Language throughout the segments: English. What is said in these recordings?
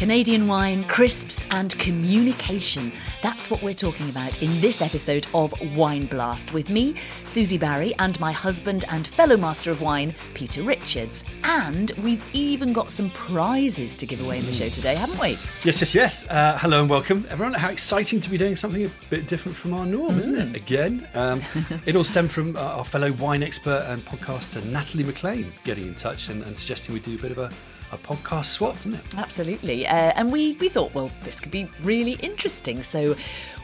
Canadian wine, crisps, and communication. That's what we're talking about in this episode of Wine Blast with me, Susie Barrie, and my husband and fellow master of wine, Peter Richards. And we've even got some prizes to give away in the show today, haven't we? Yes, yes, yes. Uh, hello and welcome, everyone. How exciting to be doing something a bit different from our norm, isn't it? Again, um, it all stemmed from uh, our fellow wine expert and podcaster Natalie MacLean getting in touch and, and suggesting we do a bit of a, a podcast swap, didn't it? Absolutely. Uh, and we, we thought, well, this could be really interesting. So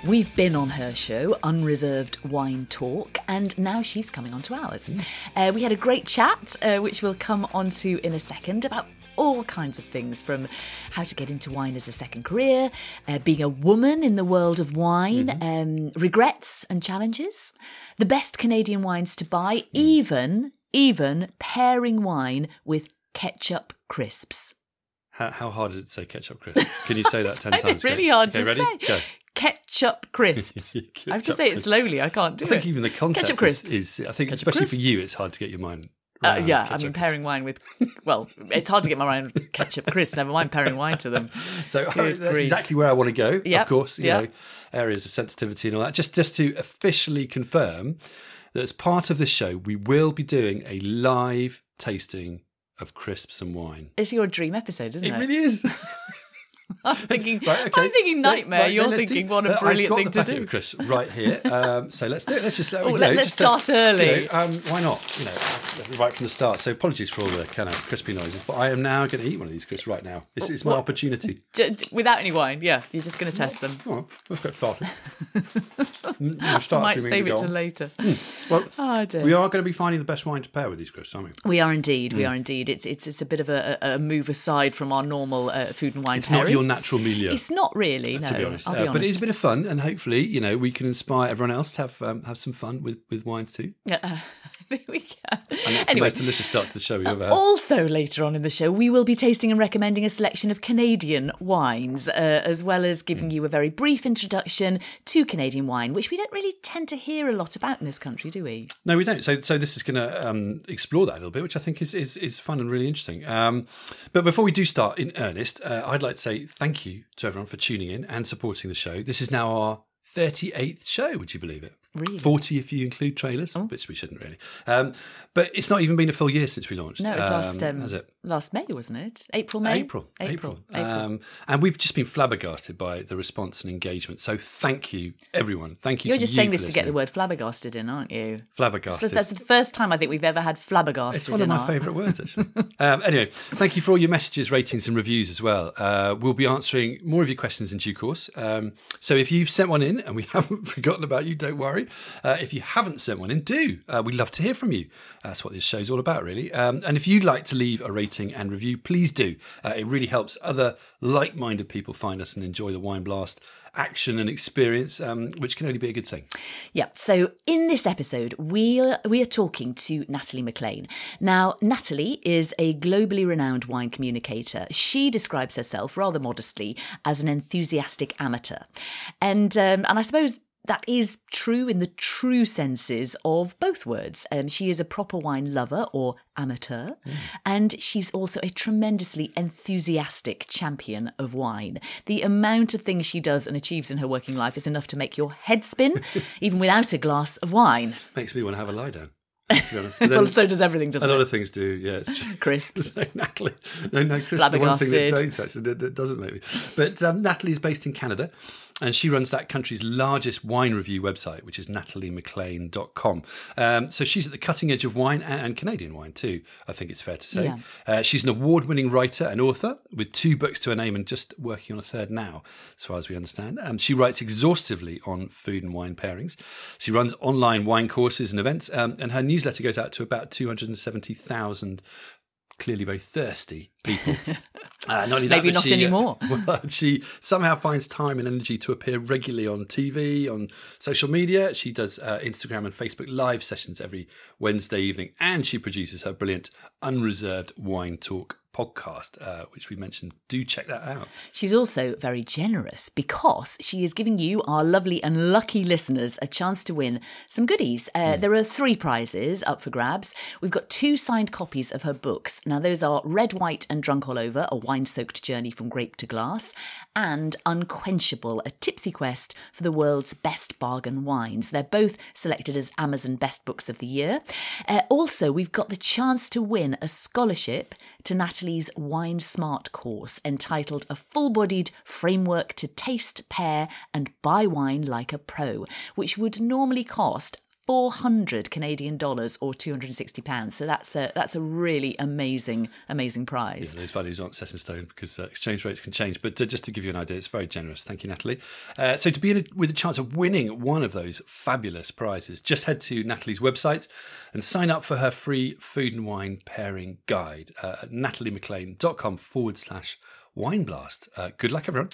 we've been on her show, Unreserved Wine Talk, and now she's coming on to ours. Uh, we had a great chat, uh, which we'll come on to in a second, about all kinds of things from how to get into wine as a second career, uh, being a woman in the world of wine, um, regrets and challenges, the best Canadian wines to buy, even even pairing wine with ketchup crisps. How, how hard is it to say ketchup crisps? Can you say that ten times? it really hard okay, to ready? say. Go. Ketchup crisps. I have to Ketchup say it slowly. I can't do it. I think even the concept ketchup is, crisps. is, I think, Ketchup especially for you, it's hard to get your mind. Uh, yeah, I mean, pairing wine with, well, it's hard to get my mind with ketchup crisps, never mind pairing wine to them. So Good that's grief. exactly where I want to go. Yep, Of course, you yep. know, areas of sensitivity and all that. Just just to officially confirm that as part of the show, we will be doing a live tasting of crisps and wine. It's your dream episode, isn't it? It really is. I'm thinking, Right, okay. I'm thinking nightmare. Right, You're let's do- thinking, what Uh, a I've brilliant thing to do. Chris. right here. Um, so let's do it. Let's just let Oh, you know, let's just, uh, start early. you know, um, why not? You know, right from the start. So apologies for all the kind of crispy noises, but I am now going to eat one of these crisps right now. It's, it's my What? opportunity. Without any wine, yeah. You're just going to test them. Come on, let's get started. Mm, start Might save we it to later. Well, Oh, we are going to be finding the best wine to pair with these crisps, aren't we? We are indeed. Mm. We are indeed. It's it's it's a bit of a, a move aside from our normal uh, food and wine It's not pairing. your natural milieu. It's not really. No, to be honest, I'll Uh, be but it's a bit of fun, and hopefully, you know, we can inspire everyone else to have um, have some fun with, with wines too. Uh, Think we can. And that's Anyway, the most delicious start to the show we've ever had. Also, later on in the show, we will be tasting and recommending a selection of Canadian wines, uh, as well as giving you a very brief introduction to Canadian wine, which we don't really tend to hear a lot about in this country, do we? No, we don't. So, so this is going to um, explore that a little bit, which I think is is, is fun and really interesting. Um, but before we do start in earnest, uh, I'd like to say thank you to everyone for tuning in and supporting the show. This is now our 38th show. Would you believe it? Really? 40 if you include trailers, which we shouldn't really. Um, but it's not even been a full year since we launched. No, it was last um, um, has it? last May, wasn't it? April, May. April, April, April. Um, and we've just been flabbergasted by the response and engagement. So thank you, everyone. Thank you. You're just you saying this to get the word flabbergasted in, aren't you? So flabbergasted. that's the first time I think we've ever had flabbergasted. It's one of my our- favourite words, actually. um, anyway, thank you for all your messages, ratings, and reviews as well. Uh, we'll be answering more of your questions in due course. Um, so if you've sent one in and we haven't forgotten about you, don't worry. Uh, if you haven't sent one in, do. Uh, we'd love to hear from you. That's what this show's all about, really. Um, and if you'd like to leave a rating and review, please do. Uh, it really helps other like minded people find us and enjoy the Wine Blast action and experience, um, which can only be a good thing. Yeah. So in this episode, we are, we are talking to Natalie MacLean. Now, Natalie is a globally renowned wine communicator. She describes herself rather modestly as an enthusiastic amateur, and um, and I suppose. That is true in the true senses of both words. Um, she is a proper wine lover or amateur, and she's also a tremendously enthusiastic champion of wine. The amount of things she does and achieves in her working life is enough to make your head spin, even without a glass of wine. Makes me want to have a lie down, to be honest. But well, so does everything, a doesn't lot it? of things do, yeah. It's true. Crisps. Natalie. No, no, crisps is the one thing that don't actually, that, that doesn't make me. But um, Natalie is based in Canada and she runs that country's largest wine review website, which is nataliemaclean.com. Um, so she's at the cutting edge of wine and, and Canadian wine too, I think it's fair to say. Yeah. Uh, she's an award winning writer and author with two books to her name and just working on a third now, as far as we understand. Um, she writes exhaustively on food and wine pairings. She runs online wine courses and events, um, and her newsletter goes out to about 270,000 clearly very thirsty people. Uh, not only that, Maybe not she, uh, anymore. well, she somehow finds time and energy to appear regularly on TV, on social media. She does uh, Instagram and Facebook live sessions every Wednesday evening, and she produces her brilliant Unreserved Wine Talk podcast, uh, which we mentioned. Do check that out. She's also very generous because she is giving you, our lovely and lucky listeners, a chance to win some goodies. Uh, mm. There are three prizes up for grabs. We've got two signed copies of her books. Now, those are Red, White, and Drunk All Over, a wine soaked journey from grape to glass, and Unquenchable, a tipsy quest for the world's best bargain wines. They're both selected as Amazon Best Books of the Year. Uh, also, we've got the chance to win a scholarship to Wine Smart course entitled A Full Bodied Framework to Taste, Pair, and Buy Wine Like a Pro, which would normally cost 400 Canadian dollars or 260 pounds. So that's a that's a really amazing amazing prize. Yeah, those values aren't set in stone because uh, exchange rates can change. But uh, just to give you an idea, it's very generous. Thank you, Natalie. Uh, so to be in a, with a chance of winning one of those fabulous prizes, just head to Natalie's website and sign up for her free food and wine pairing guide uh, at nataliemaclean.com forward slash wine blast. Uh, good luck, everyone.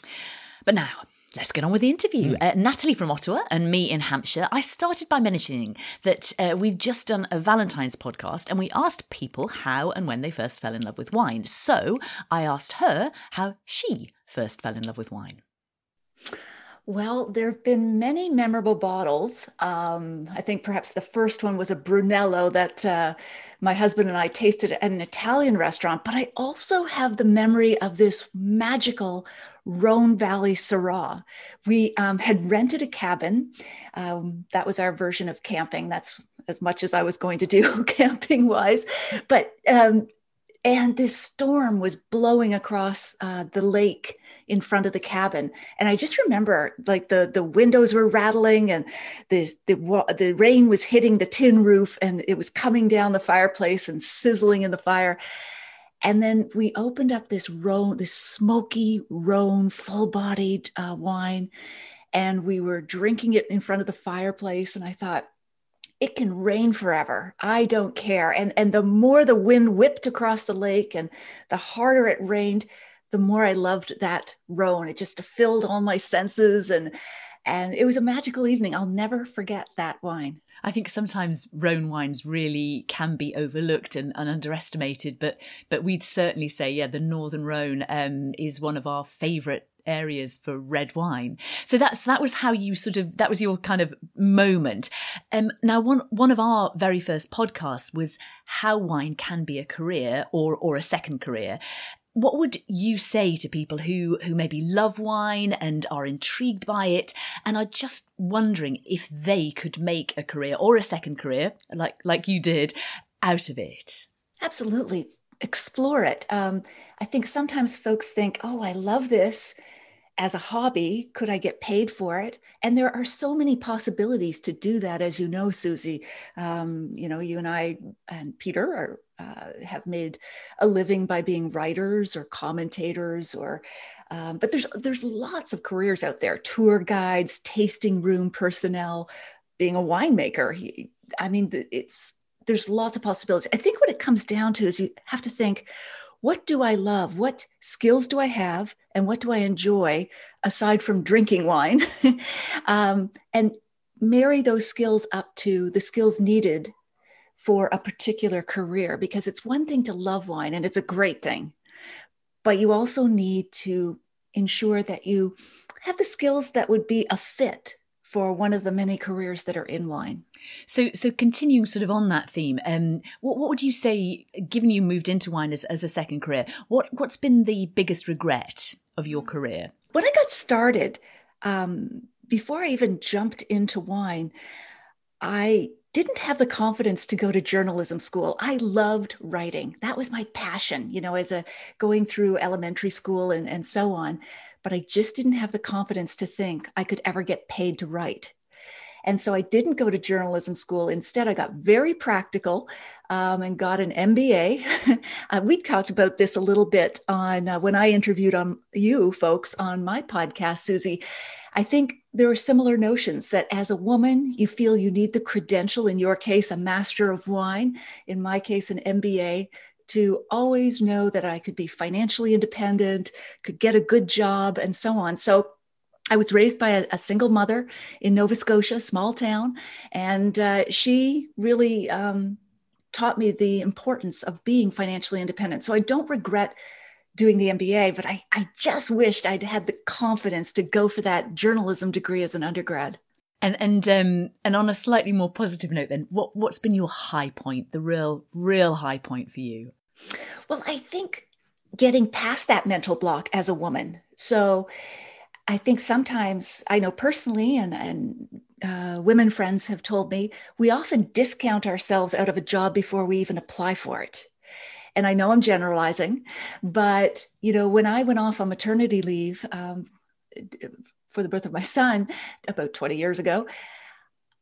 But now Let's get on with the interview. Mm. Uh, Natalie from Ottawa and me in Hampshire. I started by mentioning that uh, we'd just done a Valentine's podcast and we asked people how and when they first fell in love with wine. So I asked her how she first fell in love with wine. Well, there have been many memorable bottles. Um, I think perhaps the first one was a Brunello that uh, my husband and I tasted at an Italian restaurant. But I also have the memory of this magical Rhone Valley Syrah. We um, had rented a cabin. Um, that was our version of camping. That's as much as I was going to do camping wise. But, um, and this storm was blowing across uh, the lake in front of the cabin and i just remember like the the windows were rattling and the the the rain was hitting the tin roof and it was coming down the fireplace and sizzling in the fire and then we opened up this Rhone, this smoky Rhone, full-bodied uh, wine, and we were drinking it in front of the fireplace. And I thought, it can rain forever. I don't care. And and the more the wind whipped across the lake, and the harder it rained, the more I loved that Rhone. It just filled all my senses, and and it was a magical evening. I'll never forget that wine. I think sometimes Rhone wines really can be overlooked and, and underestimated, but but we'd certainly say, yeah, the Northern Rhone um, is one of our favourite areas for red wine. So that's that was how you sort of that was your kind of moment. Um, now one one of our very first podcasts was how wine can be a career or or a second career what would you say to people who who maybe love wine and are intrigued by it and are just wondering if they could make a career or a second career like like you did out of it? Absolutely. Explore it. Um, i think sometimes folks think oh i love this as a hobby could i get paid for it? And there are so many possibilities to do that as you know susie. Um, you know you and i and peter are uh, have made a living by being writers or commentators or um, but there's there's lots of careers out there tour guides tasting room personnel being a winemaker. He, i mean it's there's lots of possibilities. I think what it comes down to is you have to think what do i love? What skills do i have? And what do i enjoy aside from drinking wine? Um, and marry those skills up to the skills needed for a particular career because it's one thing to love wine and it's a great thing, but you also need to ensure that you have the skills that would be a fit for one of the many careers that are in wine. So, so continuing sort of on that theme, um, what, what would you say, given you moved into wine as, as a second career, what, what's been the biggest regret of your career? When I got started, um, before I even jumped into wine, I didn't have the confidence to go to journalism school. I loved writing. That was my passion, you know, as a going through elementary school and, and so on. But I just didn't have the confidence to think I could ever get paid to write. And so I didn't go to journalism school. Instead, I got very practical um, and got an MBA. uh, we talked about this a little bit on uh, when I interviewed on you folks on my podcast, Susie. I think there are similar notions that as a woman, you feel you need the credential, in your case, a master of wine, in my case, an MBA, to always know that I could be financially independent, could get a good job, and so on. So I was raised by a, a single mother in Nova Scotia, small town, and uh, she really um, taught me the importance of being financially independent. So I don't regret doing the MBA, but I, I just wished I'd had the confidence to go for that journalism degree as an undergrad. And and um and on a slightly more positive note, then what what's been your high point, the real real high point for you? Well, I think getting past that mental block as a woman. So I think sometimes I know personally, and and uh, women friends have told me we often discount ourselves out of a job before we even apply for it. And I know I'm generalizing, but you know, when I went off on maternity leave um, for the birth of my son about 20 years ago,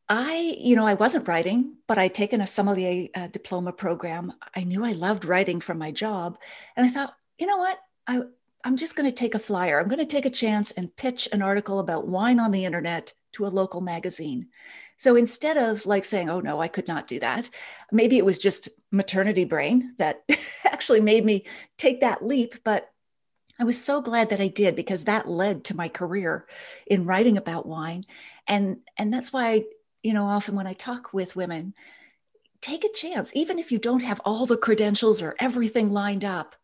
I, you know, I wasn't writing, but I'd taken a sommelier uh, diploma program. I knew I loved writing from my job, and I thought, you know what, I I'm just going to take a flyer. I'm going to take a chance and pitch an article about wine on the internet to a local magazine. So instead of like saying, oh no, I could not do that, maybe it was just maternity brain that actually made me take that leap. But I was so glad that I did because that led to my career in writing about wine. And, and that's why, I, you know, often when I talk with women, take a chance, even if you don't have all the credentials or everything lined up,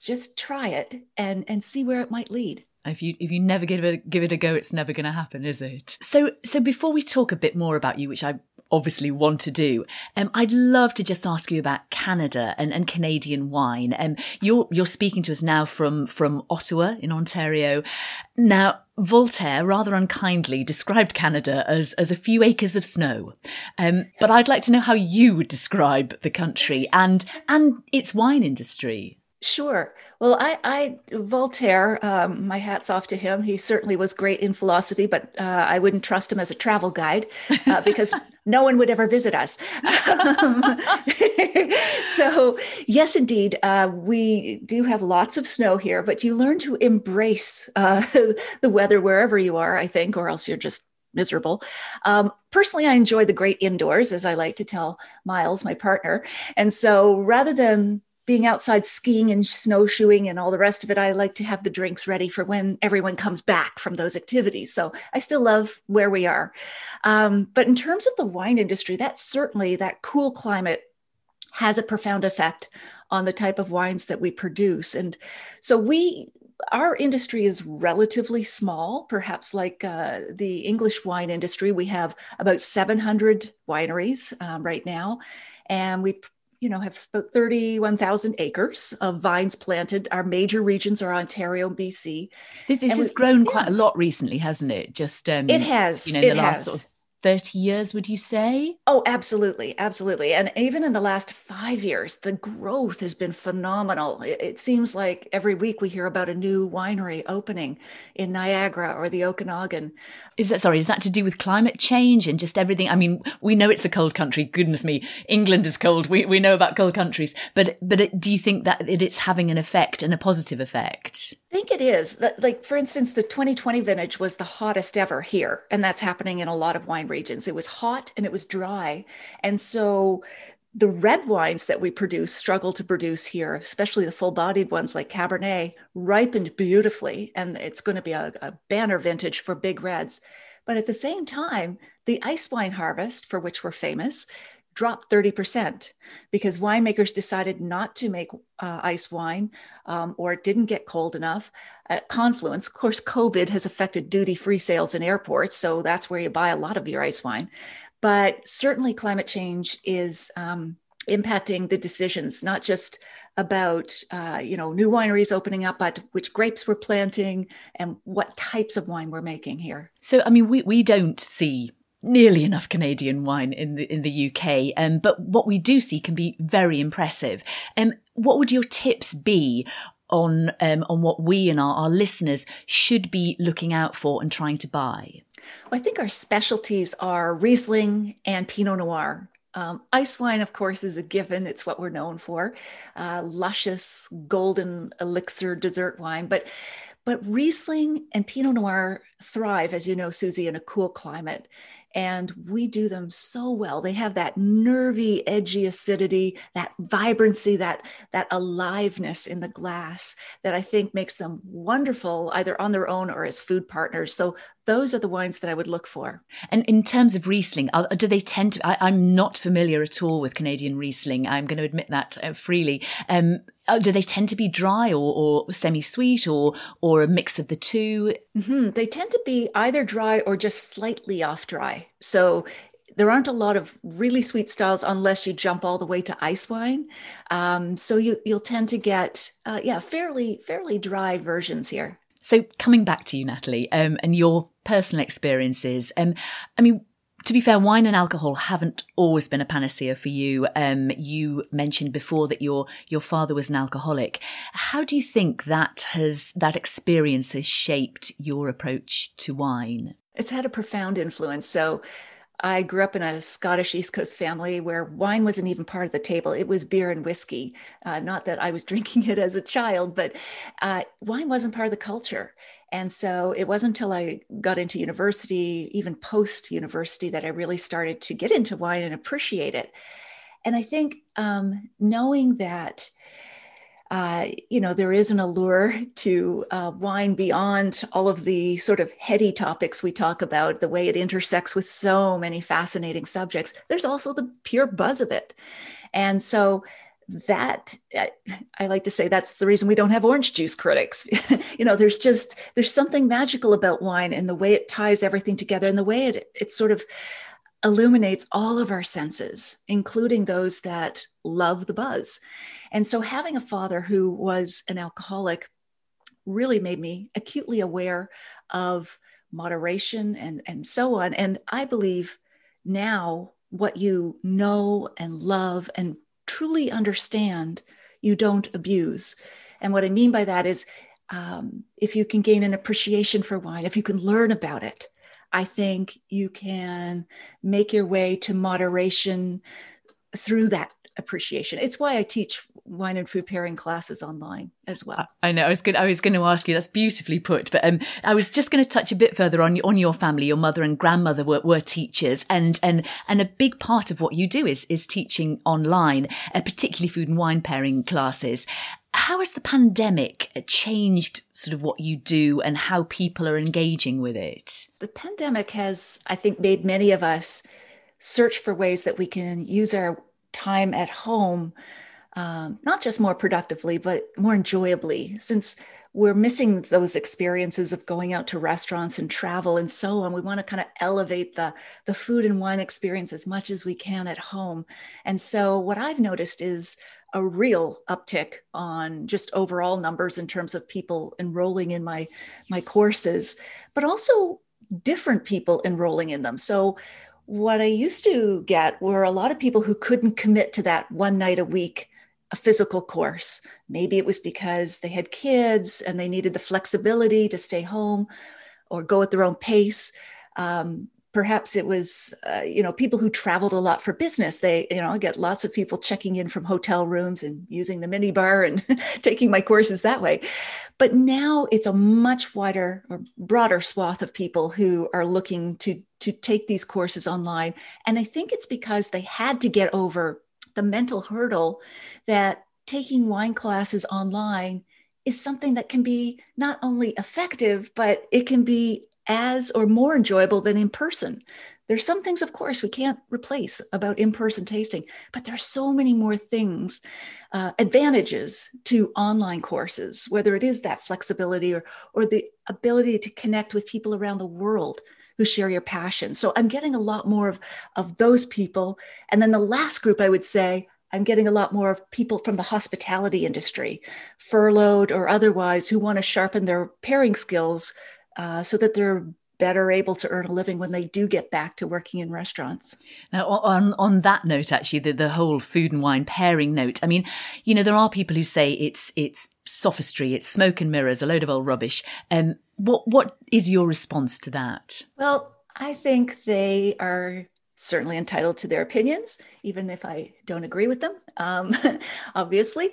just try it and, and see where it might lead. If you if you never give it give it a go, it's never going to happen, is it? So so before we talk a bit more about you, which I obviously want to do. Um, I'd love to just ask you about Canada and, and Canadian wine. Um, you're you're speaking to us now from from Ottawa in Ontario. Now, Voltaire rather unkindly described Canada as as a few acres of snow. Um, yes. But I'd like to know how you would describe the country and and its wine industry. Sure. Well, I, I Voltaire, um, my hat's off to him. He certainly was great in philosophy, but uh, I wouldn't trust him as a travel guide uh, because no one would ever visit us. Um, so, yes, indeed, uh, we do have lots of snow here, but you learn to embrace uh, the weather wherever you are, I think, or else you're just miserable. Um, personally, I enjoy the great indoors, as I like to tell Miles, my partner. And so rather than being outside skiing and snowshoeing and all the rest of it, I like to have the drinks ready for when everyone comes back from those activities. So I still love where we are. Um, but in terms of the wine industry, that certainly that cool climate has a profound effect on the type of wines that we produce. And so we our industry is relatively small, perhaps like uh, the English wine industry. We have about 700 wineries um, right now, and we you know, have about 31,000 acres of vines planted. Our major regions are Ontario, and BC. This, this has we, grown yeah. quite a lot recently, hasn't it? Just um, it has. You know, in it the last sort of 30 years, would you say? Oh, absolutely. Absolutely. And even in the last five years, the growth has been phenomenal. It, it, seems like every week we hear about a new winery opening in Niagara or the Okanagan. Is that, sorry, is that to do with climate change and just everything? I mean, we know it's a cold country. Goodness me. England is cold. We, we know about cold countries. But, but it, do you think that it, it's having an effect and a positive effect? I think it is. Like, for instance, the 2020 vintage was the hottest ever here, and that's happening in a lot of wine regions. It was hot and it was dry. And so the red wines that we produce struggle to produce here, especially the full bodied ones like Cabernet, ripened beautifully. And it's going to be a, a, banner vintage for big reds. But at the same time, the ice wine harvest, for which we're famous, dropped 30% because winemakers decided not to make uh, ice wine um, or it didn't get cold enough. At Confluence, of course, COVID has affected duty free sales in airports. So that's where you buy a lot of your ice wine. But certainly, climate change is. Um, impacting the decisions not just about uh, you know new wineries opening up but which grapes we're planting and what types of wine we're making here so i mean we, we don't see nearly enough Canadian wine in the in the UK. Um, but what we do see can be very impressive. Um, what would your tips be on um, on what we and our, our listeners should be looking out for and trying to buy? Well, I think our specialties are Riesling and Pinot Noir. Um, ice wine, of course, is a given. It's what we're known for. Uh, luscious, golden elixir dessert wine. But but Riesling and Pinot Noir thrive, as you know, Susie, in a cool climate. and we do them so well they have that nervy edgy acidity that vibrancy that that aliveness in the glass that i think makes them wonderful either on their own or as food partners so those are the wines that I would look for. And in terms of Riesling, do they tend to? I, am not familiar at all with Canadian Riesling. I'm going to admit that uh, freely. Um, uh, do they tend to be dry or, or semi-sweet or or a mix of the 2 mm-hmm. They tend to be either dry or just slightly off dry. So there aren't a lot of really sweet styles unless you jump all the way to ice wine. Um, so you you'll tend to get uh, yeah fairly fairly dry versions here. So coming back to you, Natalie, um, and your personal experiences, um, I mean, to be fair, wine and alcohol haven't always been a panacea for you. Um, you mentioned before that your your father was an alcoholic. How do you think that has that experience has shaped your approach to wine? It's had a profound influence. So I grew up in a Scottish East Coast family where wine wasn't even part of the table. It was beer and whiskey. Uh, not that I was drinking it as a child, but uh, wine wasn't part of the culture. And so it wasn't until I got into university, even post university, that I really started to get into wine and appreciate it. And I think um, knowing that uh, you know, there is an allure to uh, wine beyond all of the sort of heady topics we talk about, the way it intersects with so many fascinating subjects. There's also the pure buzz of it. And so that I, I like to say that's the reason we don't have orange juice critics. you know, there's just there's something magical about wine and the way it ties everything together and the way it it sort of illuminates all of our senses, including those that love the buzz. And so having a father who was an alcoholic really made me acutely aware of moderation and, and so on. And I believe now what you know and love and truly understand, you don't abuse. And what I mean by that is um, if you can gain an appreciation for wine, if you can learn about it, I think you can make your way to moderation through that appreciation. It's why I teach wine and food pairing classes online as well. I know. I was going. I was going to ask you. That's beautifully put. But um, I was just going to touch a bit further on on your family. Your mother and grandmother were, were teachers, and and and a big part of what you do is is teaching online, uh, particularly food and wine pairing classes. How has the pandemic changed sort of what you do and how people are engaging with it? The pandemic has, I think, made many of us search for ways that we can use our time at home, um, not just more productively, but more enjoyably, since we're missing those experiences of going out to restaurants and travel and so on. We want to kind of elevate the, the food and wine experience as much as we can at home. And so, what I've noticed is a real uptick on just overall numbers in terms of people enrolling in my my courses but also different people enrolling in them so what I used to get were a lot of people who couldn't commit to that one night a week a physical course. Maybe it was because they had kids and they needed the flexibility to stay home or go at their own pace. Um, perhaps it was uh, you know people who traveled a lot for business. They you know get lots of people checking in from hotel rooms and using the minibar and taking my courses that way. But now it's a much wider or broader swath of people who are looking to to take these courses online. And i think it's because they had to get over the mental hurdle that taking wine classes online is something that can be not only effective but it can be as or more enjoyable than in person. There's some things, of course, we can't replace about in person tasting, but there's so many more things, uh, advantages to online courses, whether it is that flexibility or, or the ability to connect with people around the world who share your passion. So I'm getting a lot more of, of those people. And then the last group, I would say, I'm getting a lot more of people from the hospitality industry, furloughed or otherwise, who want to sharpen their pairing skills uh, so that they're better able to earn a living when they do get back to working in restaurants. Now, on on that note, actually, the, the whole food and wine pairing note. I mean, you know, there are people who say it's it's sophistry, it's smoke and mirrors, a load of old rubbish. Um, what what is your response to that? Well, I think they are certainly entitled to their opinions, even if I don't agree with them, um, obviously.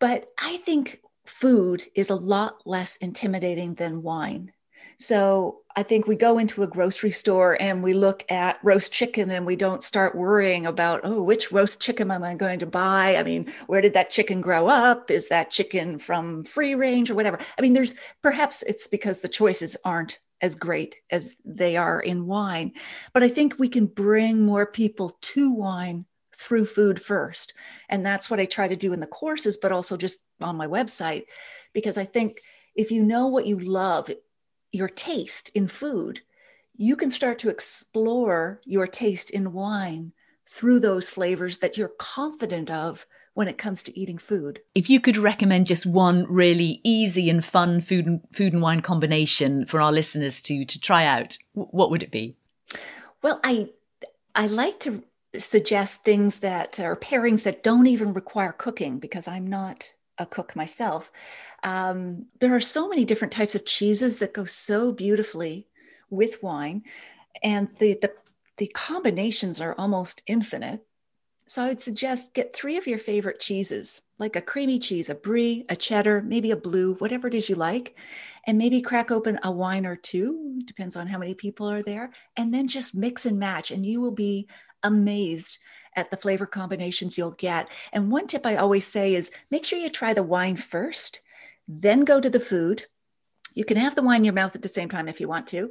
But I think food is a lot less intimidating than wine So I think we go into a grocery store and we look at roast chicken and we don't start worrying about, oh, which roast chicken am I going to buy? I mean, where did that chicken grow up? Is that chicken from free range or whatever? I mean, there's perhaps it's because the choices aren't as great as they are in wine. But I think we can bring more people to wine through food first. And that's what I try to do in the courses, but also just on my website, because I think if you know what you love, your taste in food, you can start to explore your taste in wine through those flavors that you're confident of when it comes to eating food. If you could recommend just one really easy and fun food and food and wine combination for our listeners to to try out, what would it be? Well, I I like to suggest things that are pairings that don't even require cooking because I'm not a cook myself. Um, there are so many different types of cheeses that go so beautifully with wine, and the, the the combinations are almost infinite. So I would suggest get three of your favorite cheeses, like a creamy cheese, a brie, a cheddar, maybe a blue, whatever it is you like, and maybe crack open a wine or two, depends on how many people are there, and then just mix and match, and you will be amazed at the flavor combinations you'll get. And one tip I always say is make sure you try the wine first, then go to the food. You can have the wine in your mouth at the same time if you want to.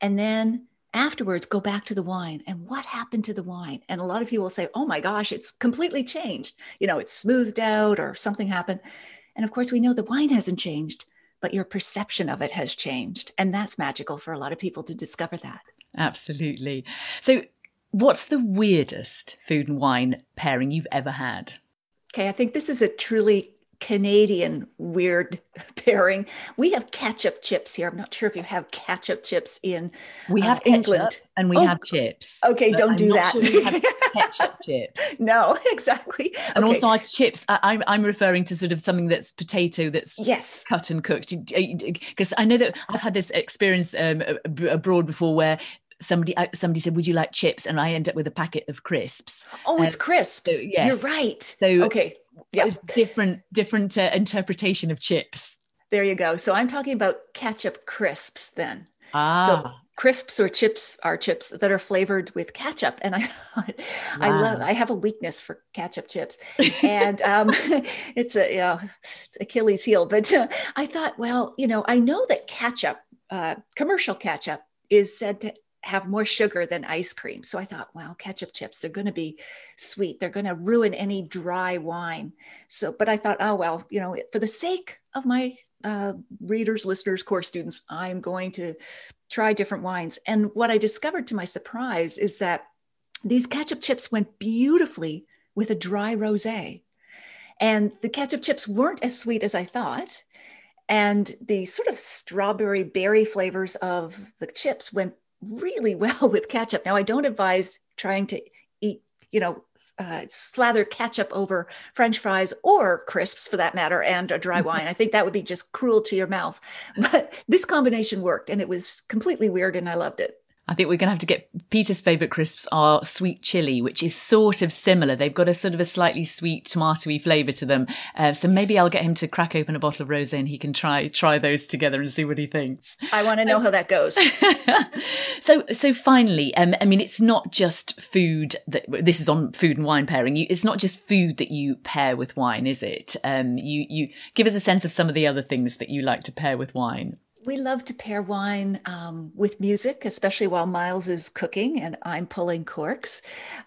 And then afterwards, go back to the wine. And what happened to the wine? And a lot of you will say, oh my gosh, it's completely changed. You know, it's smoothed out or something happened. And of course, we know the wine hasn't changed, but your perception of it has changed. And that's magical for a lot of people to discover that. Absolutely. So, What's the weirdest food and wine pairing you've ever had? Okay, I think this is a truly Canadian weird pairing. We have ketchup chips here. I'm not sure if you have ketchup chips in we have uh, England and we oh, have chips. Okay, don't do that. Sure ketchup chips. No, exactly. And okay. also our chips. I, am I'm, I'm referring to sort of something that's potato that's yes cut and cooked. Because I know that I've had this experience um, abroad before where somebody uh, somebody said, "Would you like chips?" And I end up with a packet of crisps. Oh, it's crisps. So, yes. You're right. So okay, yeah, it's different different uh, interpretation of chips. There you go. So I'm talking about ketchup crisps then. Ah. So crisps or chips are chips that are flavored with ketchup and i wow. i love i have a weakness for ketchup chips and um, it's a you know, it's achilles heel but uh, i thought well you know i know that ketchup uh, commercial ketchup is said to have more sugar than ice cream. So I thought, well, ketchup chips, they're going to be sweet. They're going to ruin any dry wine. So, but I thought, oh, well, you know, for the sake of my uh, readers, listeners, course students, I'm going to try different wines. And what I discovered to my surprise is that these ketchup chips went beautifully with a dry rose. And the ketchup chips weren't as sweet as I thought. And the sort of strawberry berry flavors of the chips went really well with ketchup. Now, I don't advise trying to eat, you know, uh, slather ketchup over French fries or crisps for that matter, and a dry wine. I think that would be just cruel to your mouth. But this combination worked and it was completely weird and I loved it. I think we're going to have to get Peter's favourite crisps are sweet chili, which is sort of similar. They've got a sort of a slightly sweet tomatoey flavour to them. Uh, so maybe I'll get him to crack open a bottle of rosé and he can try try those together and see what he thinks. I want to know um, how that goes. so so finally, um, I mean, it's not just food that this is on food and wine pairing. You, it's not just food that you pair with wine, is it? Um, you you give us a sense of some of the other things that you like to pair with wine we love to pair wine um, with music, especially while Miles is cooking and I'm pulling corks.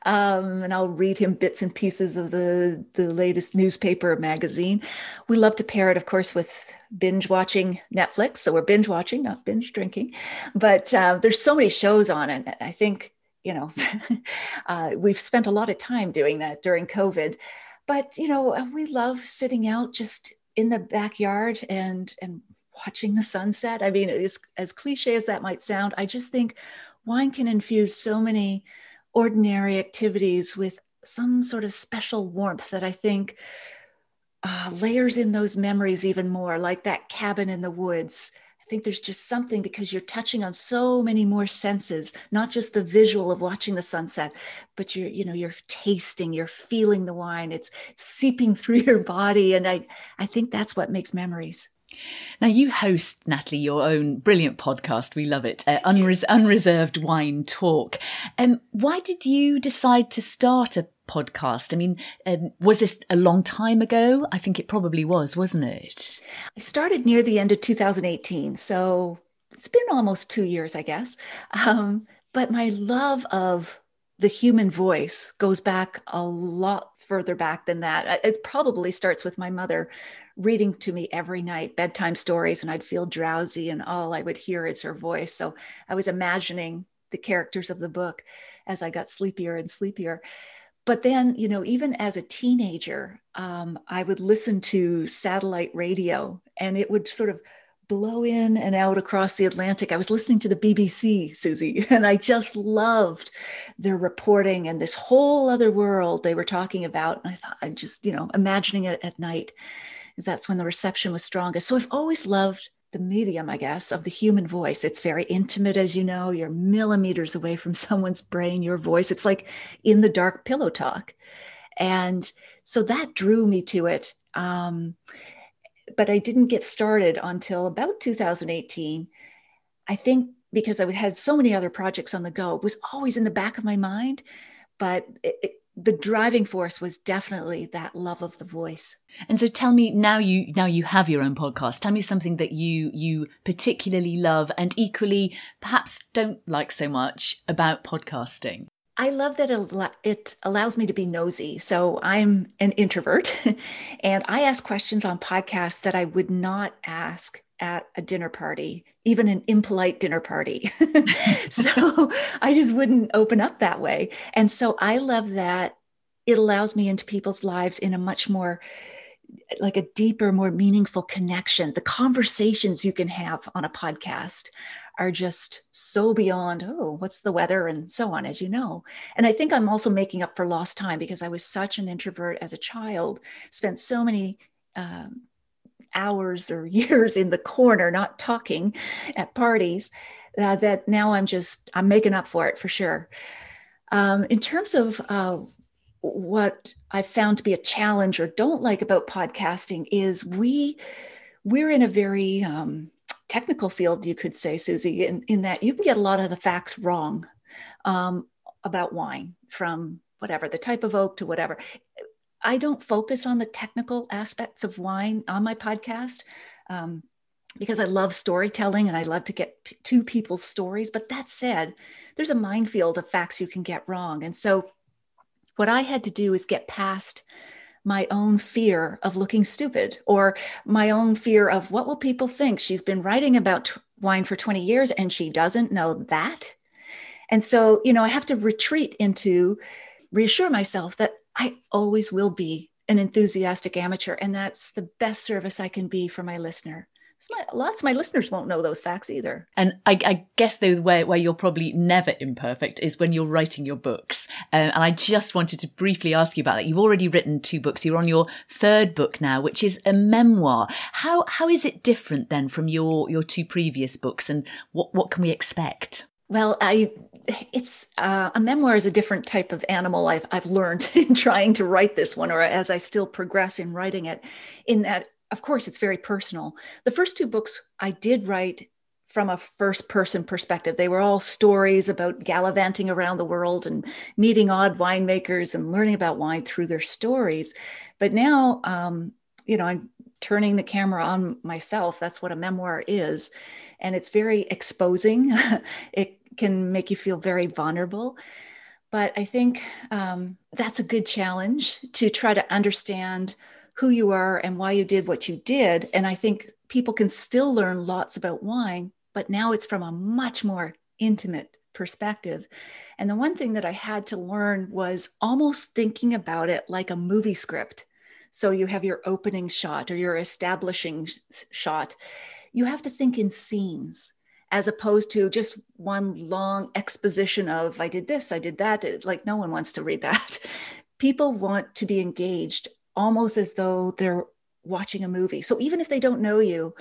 Um, and I'll read him bits and pieces of the, the latest newspaper magazine. We love to pair it, of course, with binge watching Netflix. So we're binge watching, not binge drinking. But uh, there's so many shows on it. I think, you know, uh, we've spent a lot of time doing that during COVID. But, you know, we love sitting out just in the backyard and and watching the sunset. I mean, as, as cliche as that might sound, I just think wine can infuse so many ordinary activities with some sort of special warmth that I think uh, layers in those memories even more, like that cabin in the woods. I think there's just something because you're touching on so many more senses, not just the visual of watching the sunset, but you're, you know, you're tasting, you're feeling the wine, it's seeping through your body. And I, I think that's what makes memories. Now, you host, Natalie, your own brilliant podcast. We love it. Uh, Unres- Unreserved Wine Talk. Um, why did you decide to start a podcast? I mean, um, was this a long time ago? I think it probably was, wasn't it? I started near the end of 2018. So it's been almost two years, I guess. Um, but my love of the human voice goes back a lot further back than that. It probably starts with my mother reading to me every night bedtime stories, and I'd feel drowsy, and all I would hear is her voice. So I was imagining the characters of the book as I got sleepier and sleepier. But then, you know, even as a teenager, um, I would listen to satellite radio, and it would sort of blow in and out across the Atlantic. I was listening to the BBC, Susie, and I just loved their reporting and this whole other world they were talking about. And I thought, I'm just, you know, imagining it at night because that's when the reception was strongest. So I've always loved the medium, I guess, of the human voice. It's very intimate, as you know. You're millimeters away from someone's brain, your voice. It's like in the dark pillow talk. And so that drew me to it. Um, but I didn't get started until about 2018. I think because I had so many other projects on the go, it was always in the back of my mind. But it, it, the driving force was definitely that love of the voice. And so tell me now you now you have your own podcast. Tell me something that you you particularly love and equally perhaps don't like so much about podcasting. I love that it allows me to be nosy. So I'm an introvert and I ask questions on podcasts that I would not ask at a dinner party, even an impolite dinner party. so I just wouldn't open up that way. And so I love that it allows me into people's lives in a much more like a deeper, more meaningful connection. The conversations you can have on a podcast are just so beyond, oh, what's the weather and so on, as you know. And I think I'm also making up for lost time because I was such an introvert as a child, spent so many um, hours or years in the corner, not talking at parties, uh, that now I'm just, I'm making up for it for sure. Um, in terms of uh, what I found to be a challenge or don't like about podcasting is we, we're in a very um, technical field, you could say, Susie, in, in that you can get a lot of the facts wrong um, about wine from whatever the type of oak to whatever I don't focus on the technical aspects of wine on my podcast um, because I love storytelling and I love to get p- to people's stories. But that said, there's a minefield of facts you can get wrong. And so, what I had to do is get past my own fear of looking stupid or my own fear of what will people think she's been writing about t- wine for 20 years and she doesn't know that and so you know i have to retreat into reassure myself that I always will be an enthusiastic amateur, and that's the best service I can be for my listener. My, lots of my listeners won't know those facts either. And I, I guess though where, where you're probably never imperfect is when you're writing your books. Uh, and I just wanted to briefly ask you about that. You've already written two books. You're on your third book now, which is a memoir. How how is it different then from your your two previous books, and what what can we expect? Well, I it's uh, a memoir is a different type of animal I've, I've learned in trying to write this one or as i still progress in writing it in that of course it's very personal. The first two books i did write from a first person perspective. They were all stories about gallivanting around the world and meeting odd winemakers and learning about wine through their stories. But now um, you know i'm turning the camera on myself. That's what a memoir is. And it's very exposing. It can make you feel very vulnerable. But I think um, that's a good challenge to try to understand who you are and why you did what you did. And I think people can still learn lots about wine, but now it's from a much more intimate perspective. And the one thing that I had to learn was almost thinking about it like a movie script. So you have your opening shot or your establishing shot. You have to think in scenes as opposed to just one long exposition of I did this, I did that. Like no one wants to read that. People want to be engaged almost as though they're watching a movie. So even if they don't know you,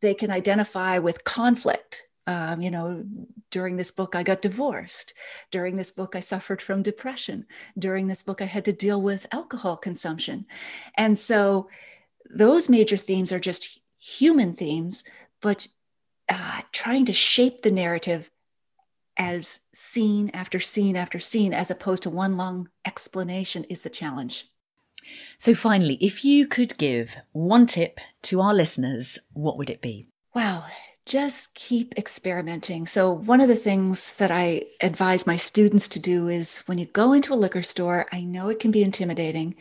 they can identify with conflict. Um, you know, during this book, I got divorced. During this book, I suffered from depression. During this book, I had to deal with alcohol consumption. And so those major themes are just human themes, but uh, trying to shape the narrative as scene after scene after scene, as opposed to one long explanation, is the challenge. So, finally, if you could give one tip to our listeners, what would it be? Wow, just keep experimenting. So, one of the things that I advise my students to do is when you go into a liquor store, I know it can be intimidating,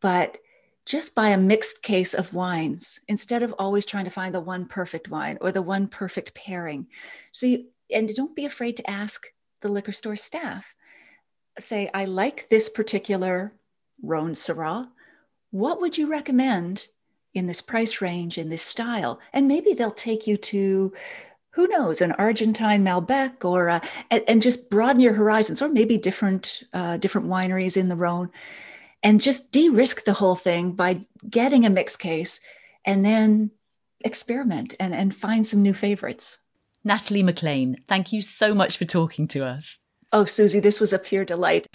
but just buy a mixed case of wines instead of always trying to find the one perfect wine or the one perfect pairing. So, you, and don't be afraid to ask the liquor store staff. Say, I like this particular Rhone Syrah. What would you recommend in this price range, in this style? And maybe they'll take you to, who knows, an Argentine Malbec or, a, and, and, just broaden your horizons, or maybe different, uh, different wineries in the Rhone and just de-risk the whole thing by getting a mixed case and then experiment and, and find some new favorites. Natalie McLean, thank you so much for talking to us. Oh, Susie, this was a pure delight.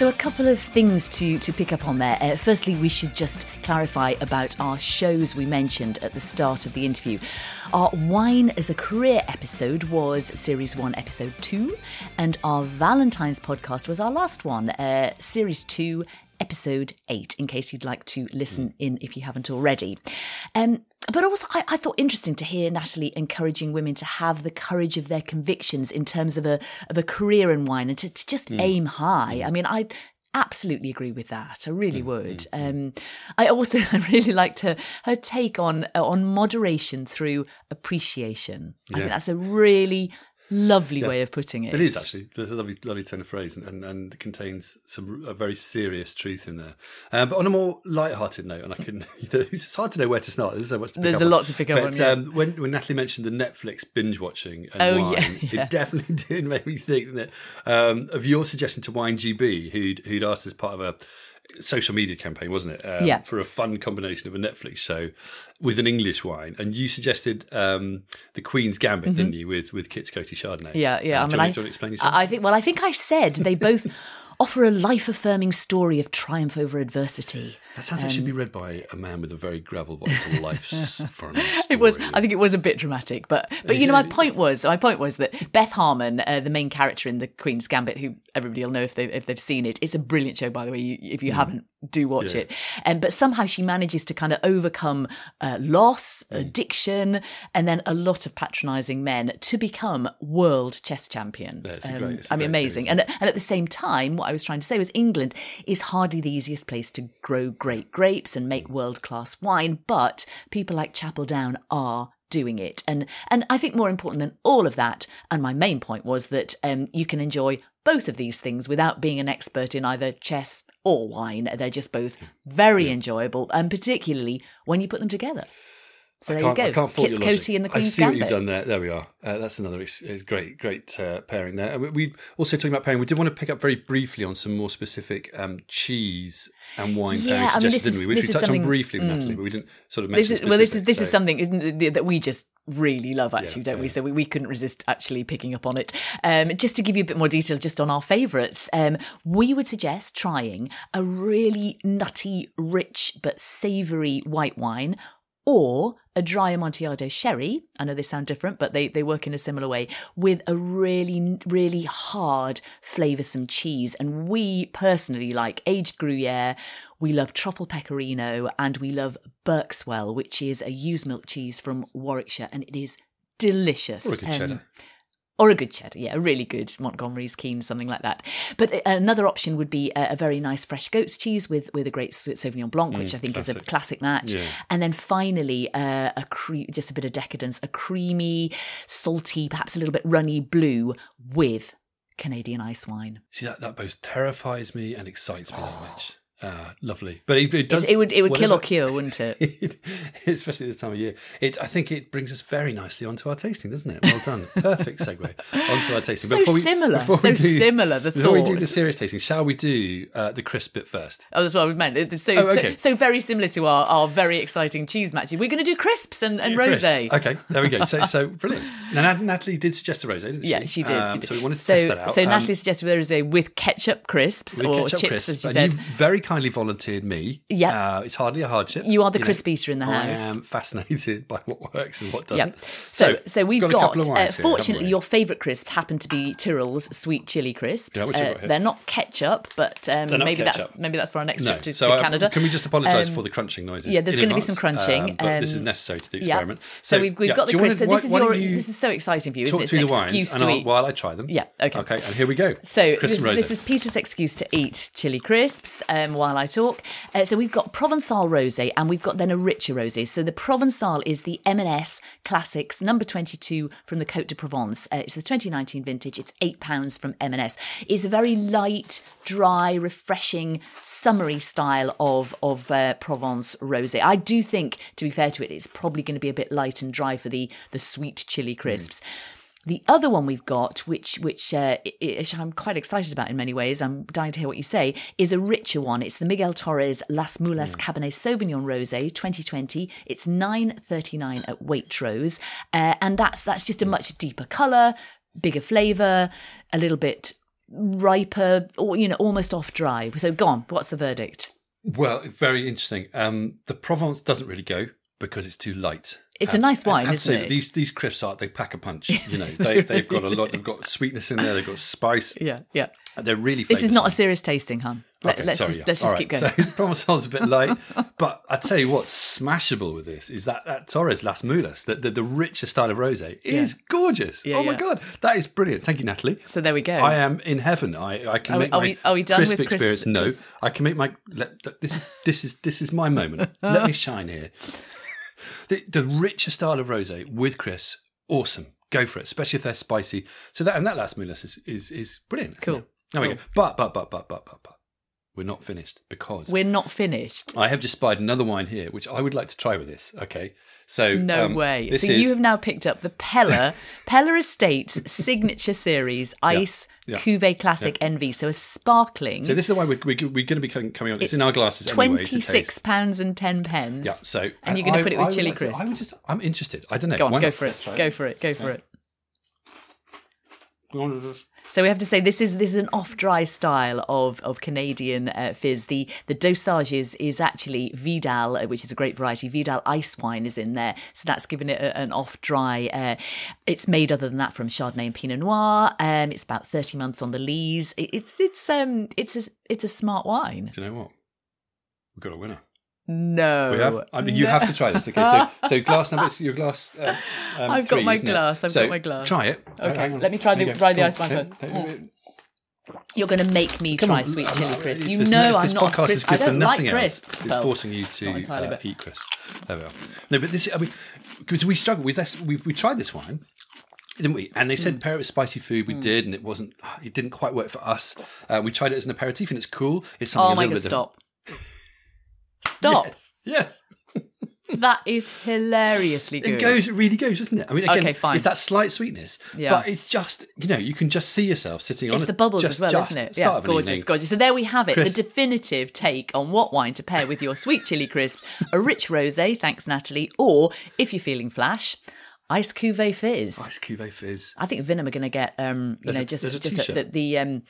So, a couple of things to, to pick up on there. Uh, firstly, we should just clarify about our shows we mentioned at the start of the interview. Our Wine as a Career episode was Series 1, Episode 2, and our Valentine's podcast was our last one, uh, Series 2, episode eight, in case you'd like to listen in if you haven't already. Um, but also, I, I, thought interesting to hear Natalie encouraging women to have the courage of their convictions in terms of a of a career in wine and to, to just mm. aim high. I mean, I absolutely agree with that. I really mm, would. Mm, um, I also really liked her her take on on moderation through appreciation. Yeah. I think that's a really Lovely yeah, way of putting it. It is actually. There's a lovely, lovely turn of phrase, and, and, and contains some a very serious truth in there. Um, but on a more light-hearted note, and I can, you know, it's hard to know where to start. There's so much. To There's a on. lot to pick up but, on. Yeah. Um, when when Natalie mentioned the Netflix binge watching and oh, wine, yeah, yeah. it definitely did make me think that um, of your suggestion to Wine GB, who'd who'd asked as part of a social media campaign, wasn't it? Um, yeah. For a fun combination of a Netflix show with an English wine, and you suggested um, the Queen's Gambit, mm-hmm. didn't you, with with Kit's Coty Chardonnay? Yeah, yeah. Uh, I mean, I, you, explain yourself? I think. Well, I think I said they both offer a life affirming story of triumph over adversity. That sounds like it should be um, read by a man with a very gravel voice. A life's story. It was. I think it was a bit dramatic, but but you know, my point was my point was that Beth Harmon, uh, the main character in the Queen's Gambit, who everybody will know if they if they've seen it. It's a brilliant show, by the way. You, if you mm. haven't, do watch yeah. it. And um, but somehow she manages to kind of overcome uh, loss, mm. addiction, and then a lot of patronising men to become world chess champion. Yeah, um, great, I mean, amazing. And and at the same time, what I was trying to say was England is hardly the easiest place to grow great grapes and make world class wine, but people like Chapel Down are doing it. And and I think more important than all of that, and my main point was that um, you can enjoy both of these things without being an expert in either chess or wine. They're just both very yeah. enjoyable, and particularly when you put them together. So there you go. Kit's Coty and the Queen's I see Gambit. what you've done there. There we are. Uh, that's another great, great uh, pairing there. We, we also talking about pairing. We did want to pick up very briefly on some more specific um, cheese and wine yeah, pairing I mean, suggestions, didn't we? Which we touched on briefly, mm, Natalie, but we didn't sort of mention. This is, well, this is this so. is something that we just really love, actually, yeah, don't yeah. we? So we, we couldn't resist actually picking up on it. Um, just to give you a bit more detail, just on our favourites, um, we would suggest trying a really nutty, rich but savoury white wine or a dry Amontillado sherry. I know they sound different, but they, they work in a similar way with a really, really hard, flavoursome cheese. And we personally like aged Gruyere, we love truffle pecorino, and we love Berkswell, which is a ewe's milk cheese from Warwickshire, and it is delicious. Or a good um, cheddar or a good cheddar, yeah, a really good Montgomery's Keen, something like that. But another option would be a, a very nice fresh goat's cheese with with a great Sauvignon Blanc, which mm, I think classic. is a classic match. Yeah. And then finally, uh, a cre- just a bit of decadence, a creamy, salty, perhaps a little bit runny blue with Canadian ice wine. See that that both terrifies me and excites me that much. Ah, lovely. But it, it does. It would it would kill or cure, wouldn't it? Especially this time of year. It. I think it brings us very nicely onto our tasting, doesn't it? Well done. Perfect segue onto our tasting. So before we, similar. Before so we do, similar. The before thought. we do the serious tasting, shall we do uh, the crisp bit first? Oh, that's what we meant. So, oh, okay. so, so, very similar to our, our very exciting cheese matches. We're going to do crisps and, and rosé. Okay, there we go. So so brilliant. Now Natalie did suggest a rosé, didn't she? Yeah, she did. Um, she did. So we wanted to so, test that out. So um, Natalie suggested a rosé with ketchup crisps with or ketchup chips, crisps, as she said. Very kindly volunteered me. Yeah. Uh, it's hardly a hardship. You are the know. Chris Peter in the house. I am fascinated by what works and what doesn't. So, so, we've got, got, a couple of uh, wines here, fortunately, your favourite crisps happen to be Tyrrell's sweet chili crisps. Yeah, Uh, they're not ketchup, but um, not maybe that's maybe that's for our next No. trip to, so to Canada. Can we just apologise Um, for the crunching noises? yeah, there's gonna be some crunching, Um, but this is um, necessary to the Yeah. experiment. So, we've, we've yeah, got the crisps. So this is your this is so exciting for you, isn't talk it? It's through an the wines excuse to eat. while I try them. Yeah, okay. Okay, and here we go. So this, and this Rosé. is Peter's excuse to eat chili crisps um, while I talk. Uh, so we've got Provençal rosé and we've got then a richer rosé. So the Provençal is the M&S Classics number 22 from the Côte de Provence. Uh, it's the 2019 vintage. It's eight pounds from M&S. It's a very light, dry, refreshing, summery style of of uh, Provence rosé. I do think, to be fair to it, it's probably going to be a bit light and dry for the the sweet chili crisps. The other one we've got, which which, uh, which I'm quite excited about in many ways, I'm dying to hear what you say, is a richer one. It's the Miguel Torres Las Mulas Cabernet Sauvignon Rosé 2020. It's 9.39 at Waitrose, uh, and that's that's just a much deeper colour, bigger flavour, a little bit riper, or you know, almost off dry. So, gone. What's the verdict? Well, very interesting. Um, the Provence doesn't really go because it's too light. It's a nice wine, have isn't it? These these crisps are they pack a punch. You know, they they've got a lot. They've got sweetness in there. They've got spice. Yeah, yeah. They're really. This is not a serious tasting, hun. Let, Okay, us sorry, just yeah. let's just right, keep going. So Provençal's a bit light, but I tell you what's smashable with this is that that Torres Las Mulas, the, the, the richer style of rosé, is gorgeous. Yeah, oh my god, that is brilliant. Thank you, Natalie. So there we go. I am in heaven. I, I can Are we- make are my we- are we done crisp with experience. No, I can make my. Let- this this is this is my moment. let me shine here. The, the richer style of rosé with Chris, awesome. Go for it, especially if they're spicy. So that and that Las Mulas is is, is brilliant. Cool. There we Cool. go. But but but but but but but we're not finished because We're not finished. I have just spied another wine here, which I would like to try with this. Okay, so No um, way. This So is, you have now picked up the Peller Peller Estates signature series Ice yeah. Cuvée Classic Envy. So a sparkling. so this is the wine we're, we're, we're going to be coming, coming on. It's, in our glasses Twenty six taste. pounds and ten pence. Yeah. So And you're gonna put it with chili like to- I would just, I'm interested. I don't know. Go on, Why go for it. Go for it. Go for it. So we have to say this is this is an off dry style of of Canadian uh, fizz. The the dosage is is actually Vidal, uh, which is a great variety. Vidal ice wine is in there, so that's given it a, an off dry. Uh, it's made other than that from Chardonnay and Pinot Noir. Um, it's about thirty months on the lees. It, it's it's um it's a it's a smart wine. Do you know what? We've got a winner. No, We have. I mean, you No. have to try this. Okay. So, so glass number. Your glass. Um, um, I've got three, my isn't it? glass, I've So, got my glass. Try it. Okay, let me try the- try the ice wine on. first. Don't- don't- You're going to make me Come try on, sweet chili crisps. You know no- I'm this not podcast crisp. is good I for don't like nothing else. It's Well, forcing you to uh, eat crisps. There we are. No, but this. I mean, because we struggled with this. We we tried this wine. Didn't we? And they said Mm. pair it with spicy food. We did, and it wasn't. It didn't quite work for us. Uh, we tried it as an aperitif, and it's cool. It's something Oh a little god! bit Stop. Stop. Yes. yes. That is hilariously good. It goes, it really goes, doesn't it? I mean, again, Okay, fine. it's that slight sweetness, Yeah. but it's just, you know, you can just see yourself sitting on It's the bubbles just, as well, isn't it? Yeah, gorgeous, gorgeous. So there we have it, Chris- the definitive take on what wine to pair with your sweet chili crisps: a rich rosé, thanks Natalie, or if you're feeling flash, ice cuvee fizz. Ice cuvee fizz. I think Vinum are going to get, um, you There's know, a- just there's a the the, um,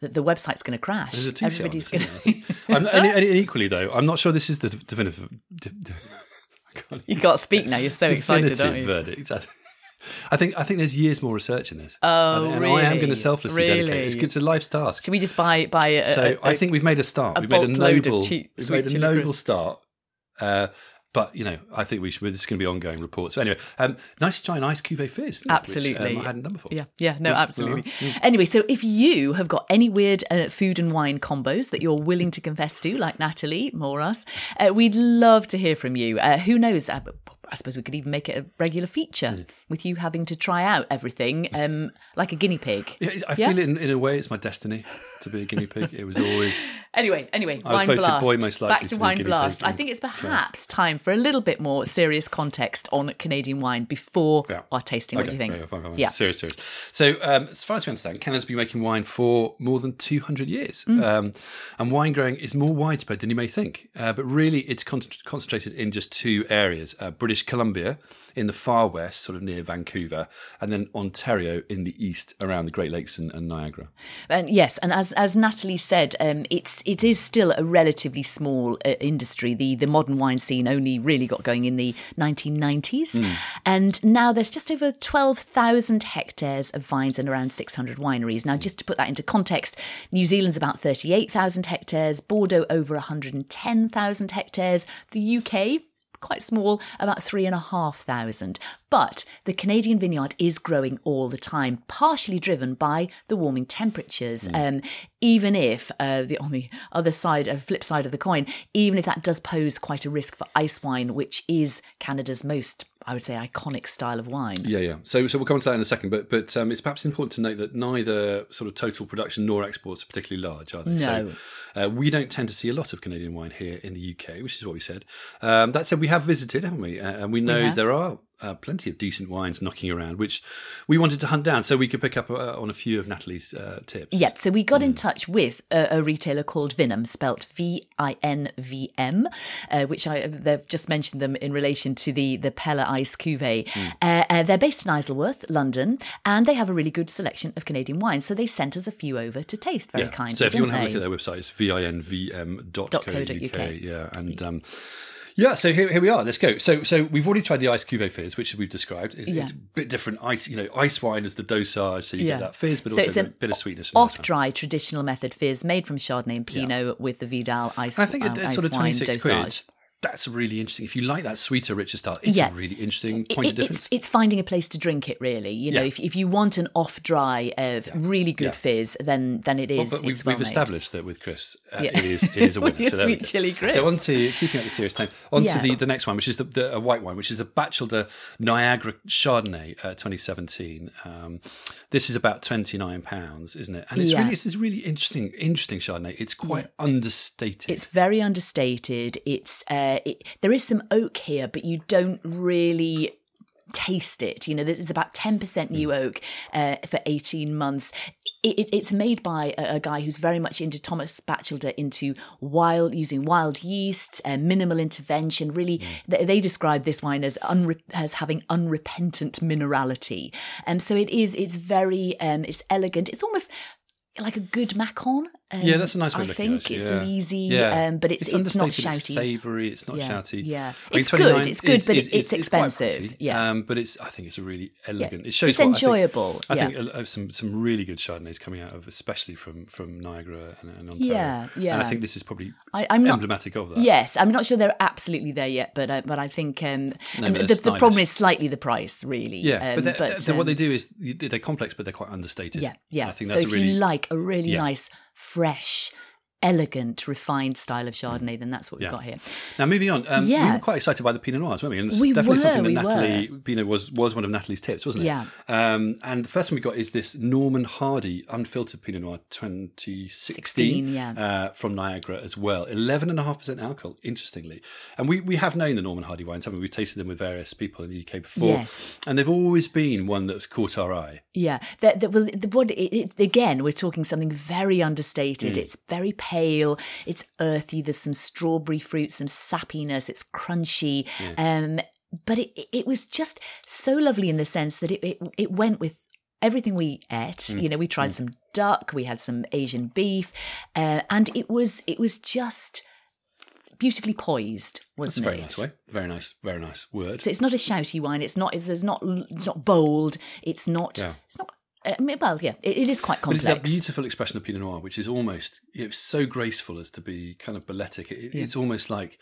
the the website's going to crash. There's a t-shirt. Everybody's going to. and, and equally, though, I'm not sure this is the definitive. de- de- can't- You can't speak now. You're so excited, aren't you? verdict. I think I think there's years more research in this. Oh, and, and I am going to selflessly dedicate. it. It's, Really? it's a life's task. Should we just buy buy a, So a- I think we've made a start. a we've made a bulk load of noble. cheap we've made a noble start. Uh, but you know, I think we should. This is going to be ongoing reports. So anyway, um, nice to try an ice cuvee fizz. it? Which, Absolutely. um, I hadn't done before. Yeah, yeah, no, absolutely. uh-huh. Anyway, so if you have got any weird uh, food and wine combos that you're willing to confess to, like Natalie, more us, uh, we'd love to hear from you. Uh, who knows? Uh, I suppose we could even make it a regular feature Hmm. with you having to try out everything um, like a guinea pig. Yeah, I Yeah? feel it in, in a way. It's my destiny to be a guinea pig. It was always. Anyway, anyway, I wine blast. boy most likely Back to to wine blast. I think it's perhaps time for a little bit more serious context on Canadian wine before Yeah. our tasting. What do you think? Yeah, fine, fine, fine. Yeah. Serious, serious. So, um, as far as we understand, Canada's been making wine for more than 200 years. Mm. Um, and wine growing is more widespread than you may think. Uh, but really, it's con- concentrated in just two areas uh, British Columbia in the far west, sort of near Vancouver, and then Ontario in the east around the Great Lakes and, and Niagara. And yes, and as as as Natalie said, um, it's it is still a relatively small uh, industry. The the modern wine scene only really got going in the 1990s, and now there's just over 12,000 hectares of vines and around 600 wineries. Now, just to put that into context, New Zealand's about 38,000 hectares, Bordeaux over 110,000 hectares, the UK quite small, about three and a half thousand. But the Canadian vineyard is growing all the time, partially driven by the warming temperatures. Um, even if uh, the on the other side, uh, flip side of the coin, even if that does pose quite a risk for ice wine, which is Canada's most, I would say, iconic style of wine. Yeah, yeah. So, so we'll come on to that in a second. But, but um, it's perhaps important to note that neither sort of total production nor exports are particularly large, are they? No. So, uh, we don't tend to see a lot of Canadian wine here in the UK, which is what we said. Um, that said, we have visited, haven't we? Uh, and we know have. there are. Uh, plenty of decent wines knocking around, which we wanted to hunt down so we could pick up uh, on a few of Natalie's uh, tips. Yeah, so we got in touch with a, a retailer called Vinum, spelt V I N V M, uh, which I they've just mentioned them in relation to the the Peller Ice Cuvée. Uh, uh, they're based in Isleworth, London, and they have a really good selection of Canadian wines. So they sent us a few over to taste. Very Yeah. kind. So if you want to have a look at their website, it's vinvm.co.uk. .co.uk. Yeah, and um, yeah, so here, here we are. Let's go. So so we've already tried the ice cuvee fizz, which we've described. It's, Yeah. it's a bit different. Ice, you know, ice wine is the dosage, so you Yeah. get that fizz, but So also a bit of sweetness. from the ice Off dry traditional method fizz made from Chardonnay and Pinot with the Vidal ice, I think um, it, it's ice sort of twenty six dosage. quid. That's really interesting. If you like that sweeter, richer style, it's Yeah. a really interesting point it- of difference. It's, it's finding a place to drink it, really. You know, Yeah. if, if you want an off dry, uh, really good Yeah. fizz, then then it is. but we've, well we've established that with Chris, uh, Yeah. it is it is a winner. So sweet chili Chris. So on to keeping up the serious tone. On Yeah. to the, the next one, which is the, the a white wine, which is the Bachelder Niagara Chardonnay, uh, 2017. Um, this is about 29 pounds, isn't it? And it's Yeah. really it's this really interesting interesting Chardonnay. It's quite understated. It's very understated. It's uh, it, there is some oak here, but you don't really taste it. You know, it's about ten percent new oak uh, for eighteen months. It, it, it's made by a, a guy who's very much into Thomas Bachelder, into wild using wild yeasts, uh, minimal intervention. Really, they, they describe this wine as unre- as having unrepentant minerality, and so it is. It's very um, it's elegant. It's almost like a good macon. Um, yeah, that's a nice way I of looking think at it, it's yeah. easy, Yeah. um, but it's it's, not understated, shouty. It's savoury. It's not Yeah, shouty. yeah. I mean, It's good, it's good, but it's quite expensive, yeah. um, but it's. I think it's a really elegant. It shows It's what I think- enjoyable, I think, uh, some some really good Chardonnays coming out of, especially from from Niagara and, and Ontario. Yeah, yeah. And I think this is probably I, I'm not. emblematic of that. Yes, I'm not sure they're absolutely there yet, but uh, but I think um, No, but the, the problem is slightly the price, really. Yeah, um, but, they're, but, they're- what they um, do is they're complex, but they're quite understated. Yeah, yeah. I think so that's if really you like a really nice, fresh, elegant, refined style of Chardonnay, then that's what we've Yeah. got here. Now moving on, um, we were quite excited by the Pinot Noirs, weren't we? And it's We definitely were, something that we Natalie Pinot was was one of Natalie's tips, wasn't it? Yeah. Um, and the first one we got is this Norman Hardie unfiltered Pinot Noir 2016 16, yeah. uh, from Niagara as well. 11.5% alcohol, interestingly. And we, we have known the Norman Hardie wines, haven't we? We've tasted them with various people in the UK before. Yes. And they've always been one that's caught our eye. Yeah, that that well, the, what it, it, again, we're talking something very understated. Mm. It's very pale. It's earthy. There's some strawberry fruit, some sappiness. It's crunchy. Um, but it it was just so lovely in the sense that it it, it went with everything we ate. Mm. You know, we tried some duck, we had some Asian beef, uh, and it was it was just beautifully poised, That's a wasn't very it? nice way. Very nice, very nice word. So it's not a shouty wine. It's not. It's, there's not. It's not bold. It's not. Yeah. It's not. Uh, I mean, well, yeah, it, it is quite But complex. it's that beautiful expression of Pinot Noir, which is almost you know, so graceful as to be kind of balletic. It, It's almost like,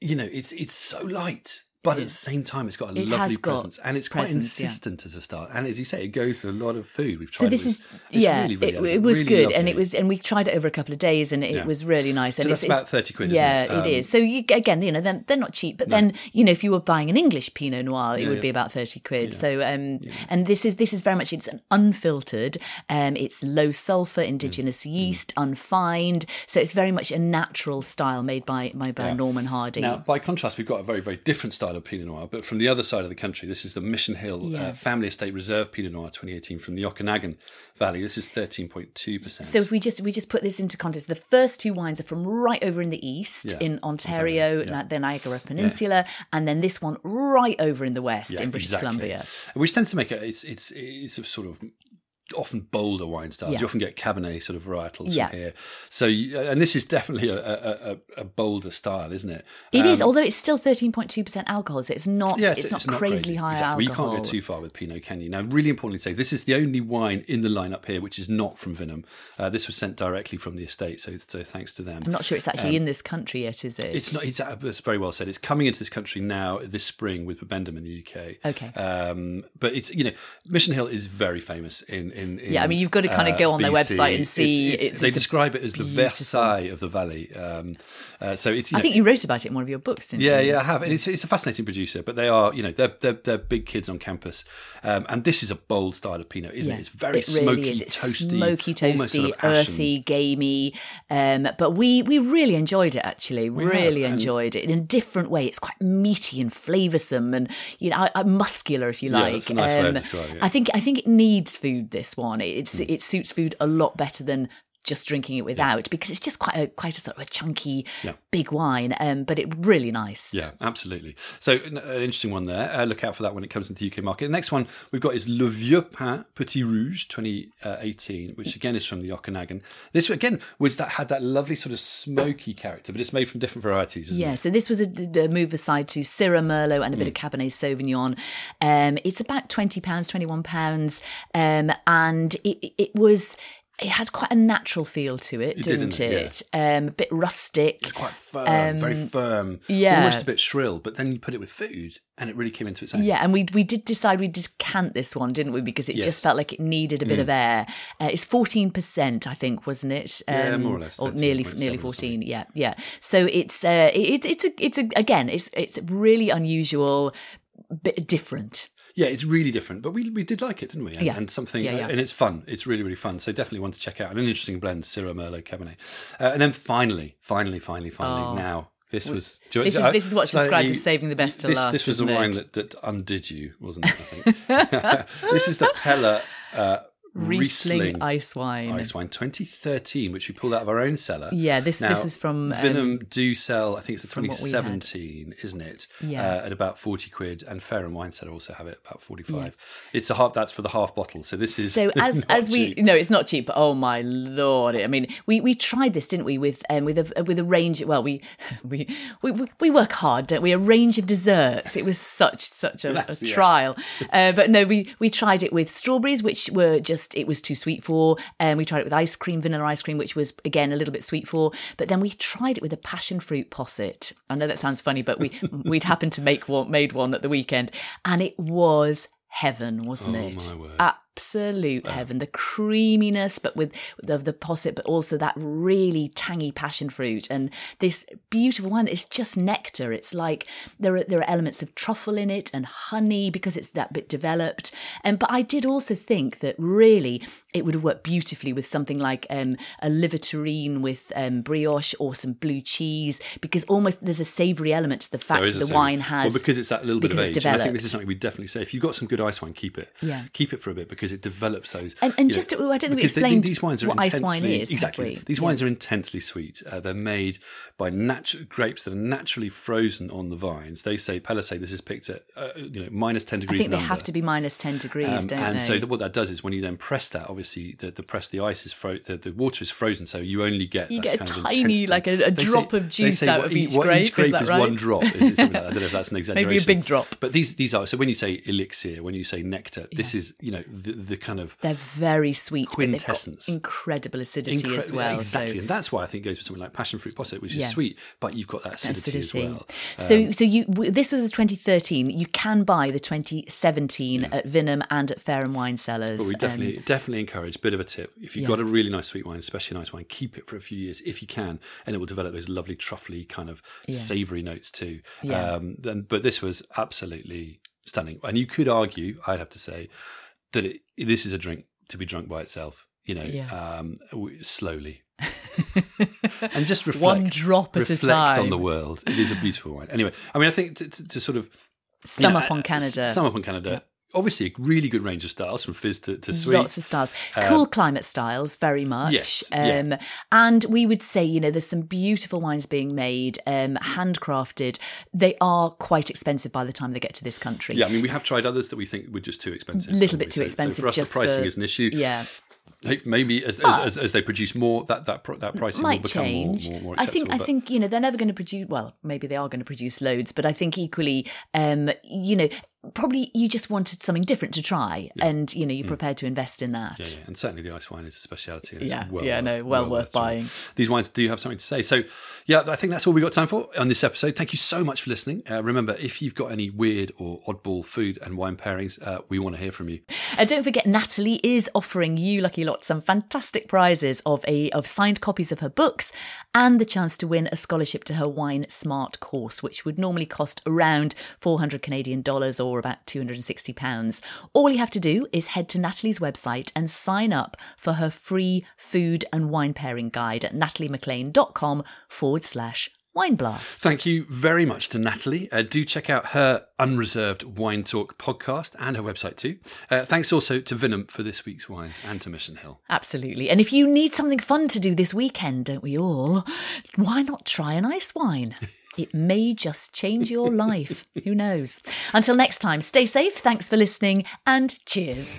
you know, it's it's so light, but at the same time, it's got a It lovely got presence, and it's quite presence, yeah. insistent as a style. And as you say, it goes through a lot of food. We've tried. so this it. is yeah, really, really it, it was really good, and it was, and we tried it over a couple of days, and it Yeah. was really nice. So and that's it's, about 30 quid, isn't Yeah, it? Um, it is. So you, again, you know, then they're not cheap, but then you know, if you were buying an English Pinot Noir, it would yeah. be about thirty quid. So um, and this is this is very much it's an unfiltered, um, it's low sulfur, indigenous Mm. yeast, unfined. So it's very much a natural style made by my by Norman Hardie. Now, by contrast, we've got a very, very different style of Pinot Noir, but from the other side of the country. This is the Mission Hill uh, Family Estate Reserve Pinot Noir 2018 from the Okanagan Valley. This is 13.2%. So if we just we just put this into context, the first two wines are from right over in the east Yeah, in Ontario, yeah. the Niagara Peninsula, and then this one right over in the west Yeah, in British exactly. Columbia. Which tends to make it, it's, it's, it's a sort of often bolder wine styles. Yeah. You often get Cabernet sort of varietals Yeah. from here. So, you, and this is definitely a, a, a, bolder style, isn't it? It is, although it's still 13.2% alcohol, so it's not, Um, Yeah, it's, not crazily crazy. high Exactly. Well, alcohol. you can't go too far with Pinot, can you? Now, really importantly, to say this is the only wine in the lineup here which is not from Vinum. Uh, this was sent directly from the estate, so, so thanks to them. I'm not sure it's actually in this country yet, is it? Um, It's not. It's, uh, it's very well said. It's coming into this country now this spring with Bibendum in the UK. Okay. Um, but it's you know Mission Hill is very famous in in, in Yeah, I mean, you've got to kind of go on their website and see It's- it's- it's- they describe it as the beautiful- Versailles of the valley. Um, uh, so it's. I know, think you wrote about it in one of your books, didn't yeah, you? yeah, I have. And it's, it's a fascinating producer, but they are, you know, they're they're, they're big kids on campus, um, and this is a bold style of Pinot, isn't Yeah, it? It's very it really smoky, is. It's toasty, smoky, toasty, sort of earthy, gamey. Um, but we we really enjoyed it. Actually, have, really and- enjoyed it in a different way. It's quite meaty and flavoursome, and you know, uh, muscular if you like. Um, that's a nice describing it. I think I think it needs food. This one, it's hmm. it suits food a lot better than just drinking it without because it's just quite a quite a sort of a chunky Yeah. big wine um but it really nice Yeah, absolutely. So an an interesting one there. Uh, look out for that when it comes into the UK market. The next one we've got is Le Vieux Pin Petit Rouge 2018, which again is from the Okanagan. This again was that had that lovely sort of smoky character, but it's made from different varieties. Isn't Yeah, it? so this was a, a move aside to Syrah Merlot and a Mm. bit of Cabernet Sauvignon. Um, it's about twenty pounds, twenty one pounds, um, and it- it was. It had quite a natural feel to it, It did, didn't it? Um, a bit rustic. Quite firm, very firm, Um, yeah. almost a bit shrill. But then you put it with food, and it really came into its own. Yeah, and we we did decide we'd descant this one, didn't we? Because it Yes. Mm. just felt like it needed a bit of air. Uh, it's fourteen percent, I think, wasn't it? Um, Yeah, more or less, or nearly 13.7 nearly fourteen. Yeah, yeah. So it's uh, it, it's a it's a again it's it's really unusual, bit different. Yeah, it's really different, but we we did like it, didn't we? And, Yeah. and something, Yeah, yeah. and it's fun. It's really really fun. So definitely one to check out. An interesting blend, Syrah Merlot Cabernet, uh, and then finally, finally, finally, finally, Oh. now. This was. you- This is- I- this is what's so described you- as saving the best till this, last, This was the isn't wine that, that undid you, wasn't it? I think. this is the Peller uh, Riesling, Riesling ice wine. Ice wine 2013, which we pulled out of our own cellar. Yeah, this- Now, this is from, um, Vinum do sell. I think it's the what we had. 2017, isn't it? Yeah. uh, at about 40 quid, and Fareham Wine Cellar also have it about 45. It's a half. That's for the half bottle. So this is So as as we cheap. no, it's not cheap. But oh my lord! I mean, we we tried this, didn't we? With um, with a with a range. Well, we we we we work hard, don't we? A range of desserts. It was such such a, a trial. Uh, but no, we we tried it with strawberries, which were just it was too sweet for. And we tried it with ice cream, vanilla ice cream, which was again a little bit sweet for. But then we tried it with a passion fruit posset. I know that sounds funny, but we we'd happened to make one made one at the weekend, and it was heaven, wasn't Oh, it? Absolute heaven. The creaminess, but with of the posset, but also that really tangy passion fruit and this beautiful wine. It's just nectar. It's like there are there are elements of truffle in it and honey because it's that bit developed. And but I did also think that really it would have worked beautifully with something like um, a liver terrine with um, brioche or some blue cheese because almost there's a savoury element to the fact that the savoury- wine has well because it's that little bit of age. I think this is something we definitely say. If you've got some good ice wine, keep it. Yeah. keep it for a bit because it develops those. And- and just to- I don't think we because they- explained these wines are what ice wine is, Exactly, these Yeah. wines are intensely sweet. Uh, they're made by natural grapes that are naturally frozen on the vines. They say Peller say this is picked at uh, you know minus ten degrees. I think they and have to be minus 10 degrees, Um, don't and they? so th- what that does is when you then press that, obviously the, the press the ice is fro- the, the water is frozen, so you only get You get a tiny, like a- a drop of juice out of e- each grape, Each is grape that is right? one drop. Is like? I don't know if that's an exaggeration. Maybe a big drop. But these these are so when you say elixir, when you say nectar, this is you know the, the kind of They're very sweet, Quintessence. incredible acidity incre- as well. Exactly, So and that's why I think it goes for something like passion fruit posset, which is Yeah. sweet, but you've got that acidity, as well. So, so you w- this was the 2013. You can buy the 2017 at Vinum and at Fareham Wine Cellars. But we Um, definitely definitely encourage a bit of a tip. If you've Yeah. got a really nice sweet wine, especially a nice wine, keep it for a few years if you can, and it will develop those lovely truffly kind of savoury notes too. Yeah. Um, then, but this was absolutely stunning, and you could argue, I'd have to say, that it, this is a drink to be drunk by itself. You know, Yeah. um, slowly. and just reflect, One drop at a reflect on the world. It is a beautiful wine. Anyway, I mean, I think to, to, to sort of Sum you know, up on uh, Canada. Sum up on Canada. Obviously a really good range of styles from fizz to, to sweet. Lots of styles. Cool climate styles, very much. Um, Yes, yeah. Um, And we would say, you know, there's some beautiful wines being made, um, handcrafted. They are quite expensive by the time they get to this country. Yeah, I mean, we have tried others that we think were just too expensive. A little bit too expensive So for us, just the pricing for- is an issue. Yeah. Maybe as, as, as, as they produce more, that that that pricing will might become change. more, more, more I think I think you know they're never going to produce. Well, maybe they are going to produce loads, but I think equally, um, you know, probably you just wanted something different to try, and you know you're prepared to invest in that. Mm. Yeah, yeah, and certainly the ice wine is a it's Yeah, well yeah, worth, no, well worth trying. buying. These wines do have something to say. So, yeah, I think that's all we got time for on this episode. Thank you so much for listening. Uh, remember, if you've got any weird or oddball food and wine pairings, uh, we want to hear from you. And don't forget, Natalie is offering you, lucky lot, some fantastic prizes of a of signed copies of her books and the chance to win a scholarship to her Wine Smart course, which would normally cost around 400 Canadian dollars or about 260 pounds. All you have to do is head to Natalie's website and sign up for her free food and wine pairing guide at nataliemaclean.com forward slash wine blast. Thank you very much to Natalie. Uh, do check out her Unreserved Wine Talk podcast and her website too. Uh, thanks also to Vinum for this week's wines and to Mission Hill. Absolutely. And if you need something fun to do this weekend, don't we all? Why not try an ice wine? It may just change your life. Who knows? Until next time, stay safe. Thanks for listening and cheers.